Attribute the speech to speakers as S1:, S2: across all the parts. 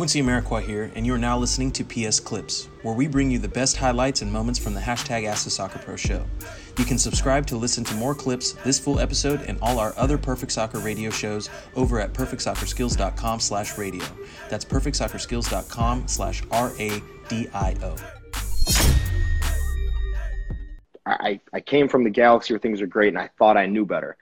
S1: Quincy Amarikwa here, and you are now listening to PS Clips, where we bring you the best highlights and moments from the hashtag Ask the Soccer Pro show. You can subscribe to listen to more clips, this full episode, and all our other Perfect Soccer radio shows over at perfectsoccerskills.com slash radio. That's perfectsoccerskills.com slash R-A-D-I-O.
S2: I, I came from the galaxy where things are great and I thought I knew better.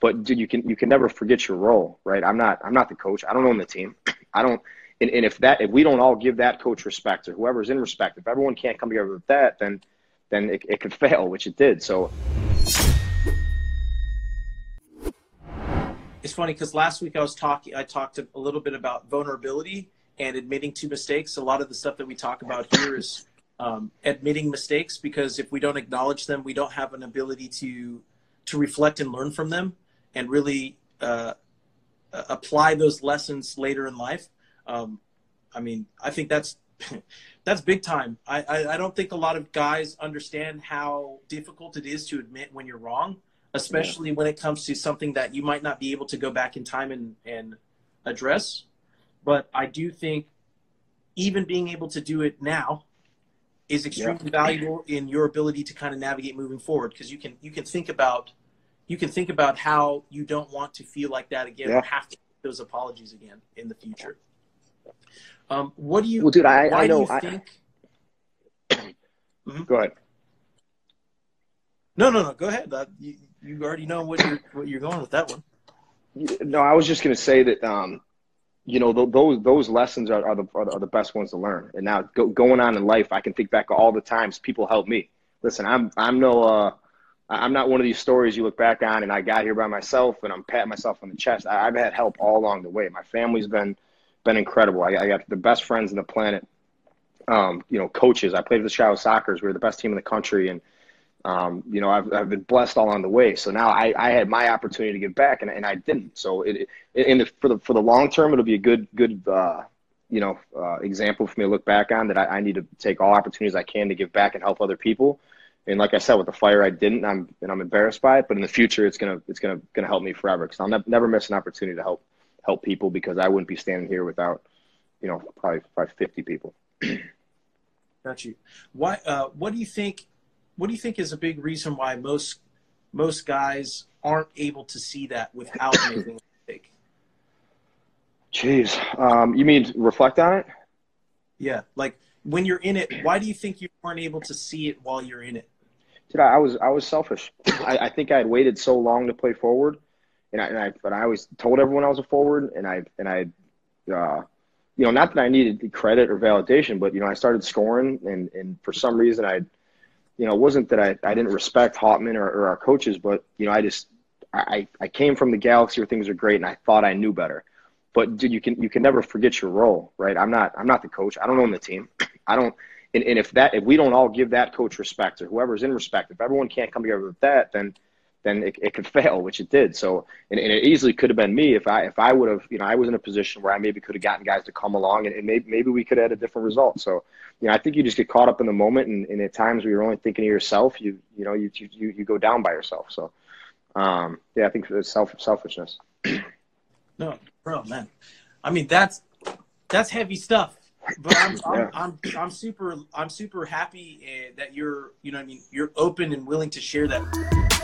S2: But dude, you can you can never forget your role, right? I'm not I'm not the coach. I don't own the team. I don't and, and if that if we don't all give that coach respect or whoever's in respect, if everyone can't come together with that, then then it, it could fail, which it did. So
S3: it's funny because last week I was talking, I talked a little bit about vulnerability and admitting to mistakes. A lot of the stuff that we talk about here is um, admitting mistakes because if we don't acknowledge them, we don't have an ability to to reflect and learn from them and really uh, apply those lessons later in life. Um, I mean, I think that's that's big time. I, I, I don't think a lot of guys understand how difficult it is to admit when you're wrong, especially yeah. when it comes to something that you might not be able to go back in time and, and address. But I do think even being able to do it now is extremely yeah. valuable in your ability to kind of navigate moving forward because you can you can think about you can think about how you don't want to feel like that again yeah. or have to those apologies again in the future. Um, what do you?
S2: Well, dude, I, I know.
S3: You think?
S2: mm-hmm. Go ahead.
S3: No, no, no. Go ahead. Uh, you, you already know what you're what you're going with that one.
S2: No, I was just going to say that. Um, you know, th- those those lessons are, are the are the best ones to learn. And now go, going on in life, I can think back all the times people helped me. Listen, I'm I'm no. Uh, I'm not one of these stories you look back on and I got here by myself and I'm patting myself on the chest. I, have had help all along the way. My family's been been incredible. I, I got the best friends in the planet. Um, you know, coaches. I played with the Chicago Sockers. We were the best team in the country, and um, you know, I've, I've been blessed all on the way. So now I, I had my opportunity to give back, and, and I didn't. So it, it in the, for the for the long term, it'll be a good good uh, you know uh, example for me to look back on that I, I need to take all opportunities I can to give back and help other people. And like I said, with the fire, I didn't. I'm and I'm embarrassed by it. But in the future, it's gonna it's gonna gonna help me forever because I'll ne- never miss an opportunity to help help people because I wouldn't be standing here without, you know, probably probably 50 people.
S3: Got you. Why? Uh, what do you think? What do you think is a big reason why most most guys aren't able to see that without making a mistake?
S2: Jeez, um, you mean reflect on it?
S3: Yeah, like when you're in it, why do you think you weren't able to see it while you're in it?
S2: Dude, I was I was selfish. I, I think I had waited so long to play forward and I, and I, but I always told everyone I was a forward, and I, and I, uh, you know, not that I needed credit or validation, but you know, I started scoring, and and for some reason, I, you know, it wasn't that I, I didn't respect Hauptmann or, or our coaches, but you know, I just, I, I came from the galaxy where things are great, and I thought I knew better. But dude, you can you can never forget your role, right? I'm not I'm not the coach. I don't own the team. I don't. And, and if that if we don't all give that coach respect or whoever's in respect, if everyone can't come together with that, then then it, it could fail, which it did. So, and, and, it easily could have been me if I if I would have, you know, I was in a position where I maybe could have gotten guys to come along, and, and maybe maybe we could have had a different result. So, you know, I think you just get caught up in the moment, and, and at times where you're only thinking of yourself, you you know, you you you go down by yourself. So, um, yeah, I think it's self selfishness.
S3: no, bro, man, I mean that's that's heavy stuff. But I'm, I'm, I'm, I'm, super I'm super happy uh, that you're you know I mean you're open and willing to share that.